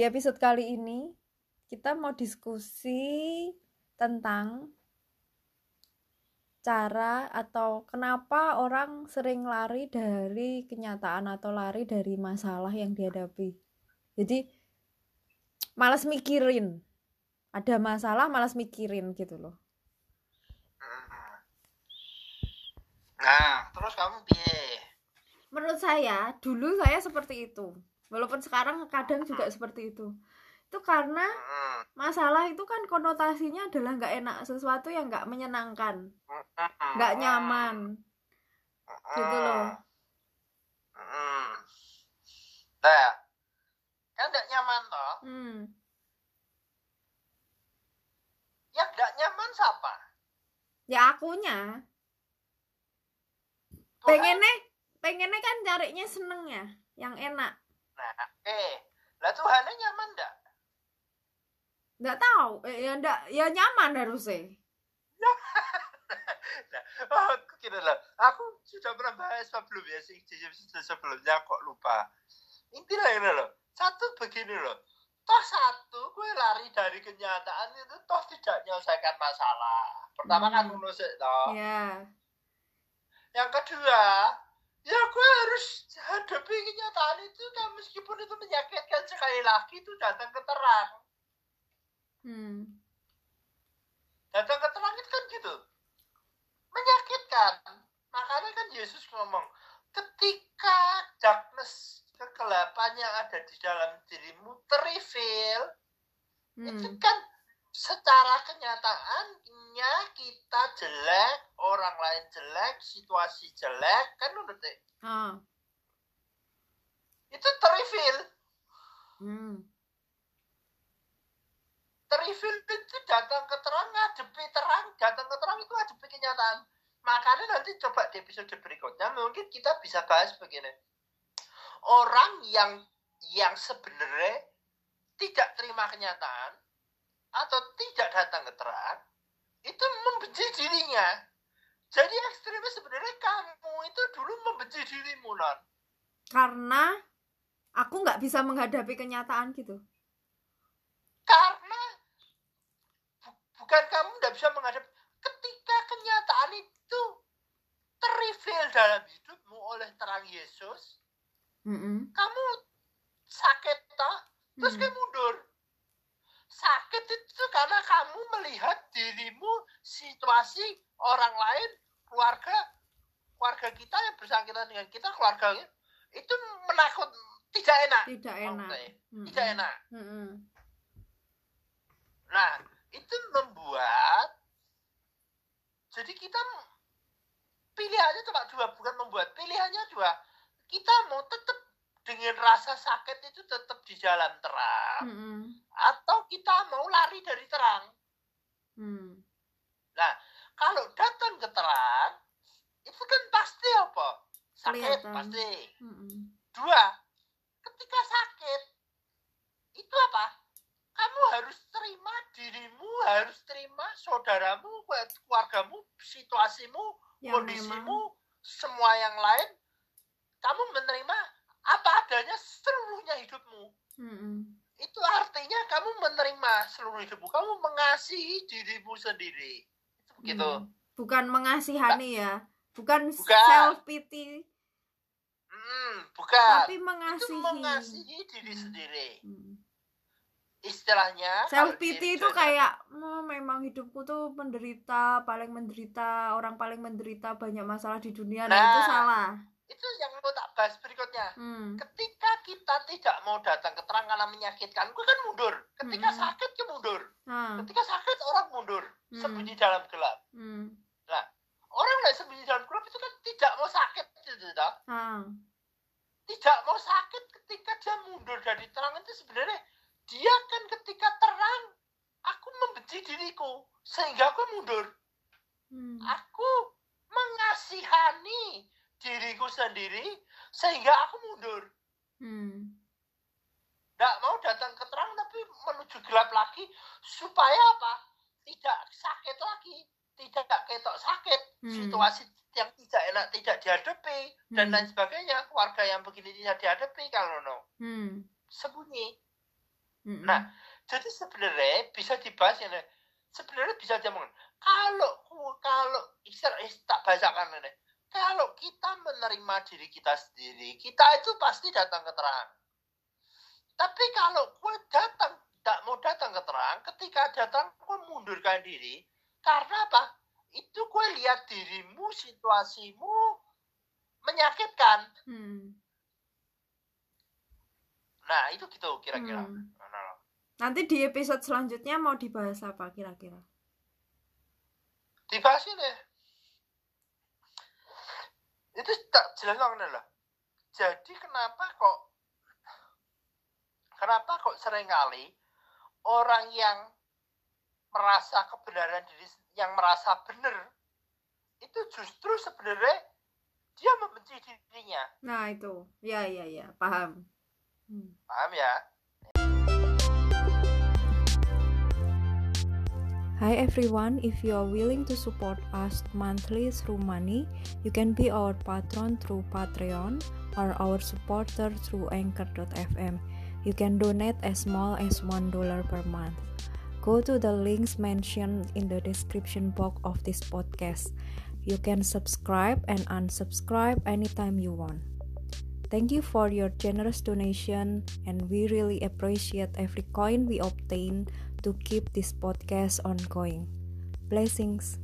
di episode kali ini kita mau diskusi tentang cara atau kenapa orang sering lari dari kenyataan atau lari dari masalah yang dihadapi. Jadi malas mikirin. Ada masalah malas mikirin gitu loh. Nah, terus kamu piye? Menurut saya, dulu saya seperti itu. Walaupun sekarang kadang juga seperti itu. Itu karena Hmm. masalah itu kan konotasinya adalah nggak enak, sesuatu yang nggak menyenangkan, nggak nyaman, gitu loh. Hmm. Nah, kan nggak nyaman toh? Hmm. Yang nggak nyaman siapa? Ya akunya, Tuhan? pengennya, pengennya kan carinya seneng ya, yang enak. Eh, lah Tuhannya nyaman nggak? Nggak tahu, eh, ya nggak, ya nyaman harusnya. Nah, oh, aku kira loh, aku sudah pernah bahas sebelum ya sih sebelumnya kok lupa. Intinya ini loh, satu begini loh, toh satu gue lari dari kenyataan itu toh tidak menyelesaikan masalah. Pertama kan Hmm. menusuk toh. Ya, Yang kedua, ya gue harus hadapi kenyataan itu kan meskipun itu menyakitkan sekali lagi itu datang ke terang. hmm. Datang ke terang itu kan gitu. Menyakitkan. Makanya kan Yesus ngomong, ketika darkness, kegelapan yang ada di dalam dirimu terreveal, itu hmm. kan secara kenyataannya kita jelek, orang lain jelek, situasi jelek, kan ngerti? Ah, Itu terreveal. hmm. Terreveal itu datang ke terang, ngadepi terang, datang ke terang itu ngadepi kenyataan. Makanya nanti coba di episode berikutnya mungkin kita bisa bahas begini. Orang yang yang sebenarnya tidak terima kenyataan atau tidak datang ke terang itu membenci dirinya. Jadi ekstrimnya sebenarnya kamu itu dulu membenci dirimu non. Karena aku nggak bisa menghadapi kenyataan gitu. Karena bu- bukan kamu tidak bisa menghadapi ketika kenyataan itu terreveal dalam hidupmu oleh terang Yesus, Mm-mm. kamu sakit toh, terus Hmm. kamu itu karena kamu melihat dirimu, situasi orang lain, keluarga, keluarga kita yang bersangkutan dengan kita, keluarganya itu menakut, tidak enak. Tidak enak. Mm-mm. Tidak enak. Mm-mm. Nah, itu membuat jadi kita pilihannya cuma dua, bukan membuat pilihannya dua. Kita mau tetap dengan rasa sakit itu tetap di jalan terang, Mm-mm. atau kita mau lari dari terang. Hmm. Nah, kalau datang ke terang, itu kan pasti apa? Sakit Kelihatan. pasti. Mm-mm. Dua, ketika sakit, itu apa? Kamu harus terima dirimu, harus terima saudaramu, keluargamu, situasimu, Yang kondisimu, memang semua yang lain. Kamu menerima apa adanya seluruhnya hidupmu. Mm-mm. Itu artinya kamu menerima seluruh hidupmu. Kamu mengasihi dirimu sendiri. Itu begitu. Hmm. Bukan mengasihani ya. Bukan, Bukan. self pity, Hmm, bukan. tapi itu mengasihi. mengasihi diri Hmm. sendiri. Hmm. Istilahnya Self pity itu kayak "Oh, memang hidupku tuh menderita, paling menderita, orang paling menderita banyak masalah di dunia. Nah, itu Nah. salah. itu yang mau tak bahas berikutnya. Hmm. Ketika kita tidak mau datang ke terang karena menyakitkan, gue kan mundur. Ketika Hmm. sakit, ke mundur. Nah, Ketika sakit, orang mundur. Hmm. Sembunyi dalam gelap. hmm. Orang yang sembunyi dalam gelap itu kan tidak mau sakit. Gitu, toh. Nah, Tidak mau sakit ketika dia mundur dari terang itu sebenarnya dia kan ketika terang, aku membenci diriku. Sehingga aku mundur. hmm. Aku mengasihani diriku sendiri sehingga aku mundur. Hmm. Nggak mau datang ke terang tapi menuju gelap lagi supaya apa? Tidak sakit lagi, tidak ketok sakit, Hmm. situasi yang tidak enak tidak dihadapi dan Hmm. lain sebagainya. Keluarga yang begini tidak dihadapi kalau no Hmm. sembunyi. Mm-mm. Nah, jadi sebenarnya bisa dibahas ya Nek. sebenarnya bisa diomongin kalau kalau ister is- tak bahasakan ini kalau kita menerima diri kita sendiri kita itu pasti datang ke terang. Tapi kalau kue datang tidak mau datang ke terang ketika datang kue mundurkan diri. Karena apa? Itu kue lihat dirimu situasimu menyakitkan. Hmm. nah itu gitu kira-kira. Hmm. Nah, Nanti di episode selanjutnya mau dibahas apa kira-kira? dibahas ini itu tak jelas loh jadi kenapa kok kenapa kok sering kali orang yang merasa kebenaran diri yang merasa benar itu justru sebenarnya dia membenci dirinya. Nah itu, ya ya ya, paham. Hmm. paham ya Hi everyone, if you are willing to support us monthly through money, you can be our patron through Patreon or our supporter through Anchor.fm. You can donate as small as $1 per month. Go to the links mentioned in the description box of this podcast. You can subscribe and unsubscribe anytime you want. Thank you for your generous donation, and we really appreciate every coin we obtain to keep this podcast ongoing. Blessings.